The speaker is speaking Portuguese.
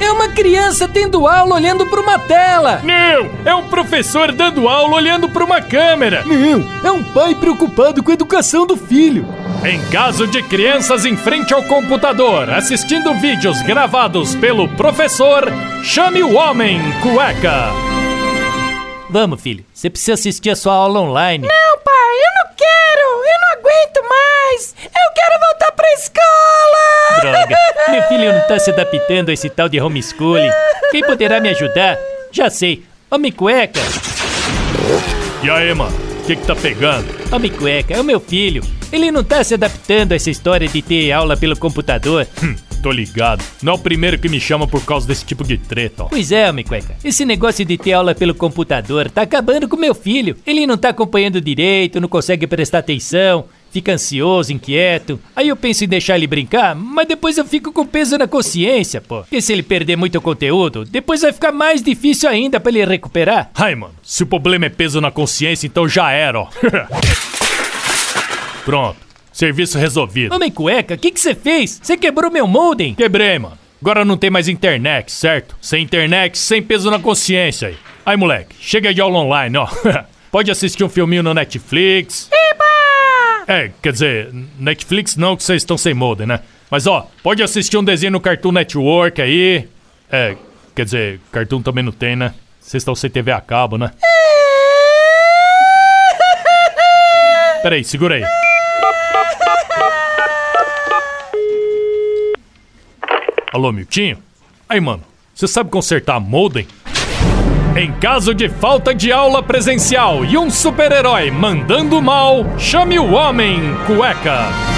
É uma criança tendo aula olhando para uma tela. Não, é um professor dando aula olhando para uma câmera. Não, é um pai preocupado com a educação do filho. Em caso de crianças em frente ao computador assistindo vídeos gravados pelo professor, chame o homem cueca. Vamos, filho. Você precisa assistir a sua aula online. Não, pai, Meu filho não tá se adaptando a esse tal de homeschooling. Quem poderá me ajudar? Já sei. Homem cueca. E aí, mano? O que que tá pegando? Homem cueca, é o meu filho. Ele não tá se adaptando a essa história de ter aula pelo computador. Hum, tô ligado. Não é o primeiro que me chama por causa desse tipo de treta, ó. Pois é, homem cueca. Esse negócio de ter aula pelo computador tá acabando com meu filho. Ele não tá acompanhando direito, não consegue prestar atenção, fica ansioso, inquieto. Aí eu penso em deixar ele brincar, mas depois eu fico com peso na consciência, pô. Porque se ele perder muito conteúdo, depois vai ficar mais difícil ainda pra ele recuperar. Ai, mano, se o problema é peso na consciência, então já era, ó. Pronto, serviço resolvido. Homem cueca, o que que você fez? Você quebrou meu modem? Quebrei, mano. Agora não tem mais internet, certo? Sem internet, sem peso na consciência aí. Aí, moleque, chega de aula online, ó. Pode assistir um filminho no Netflix. É, quer dizer, Netflix não, que vocês estão sem modem, né? Mas ó, pode assistir um desenho no Cartoon Network aí. É, quer dizer, Cartoon também não tem, né? Vocês estão sem TV a cabo, né? Peraí, segura aí. Alô, Miltinho? Aí, mano, você sabe consertar modem? Em caso de falta de aula presencial e um super-herói mandando mal, chame o Homem Cueca.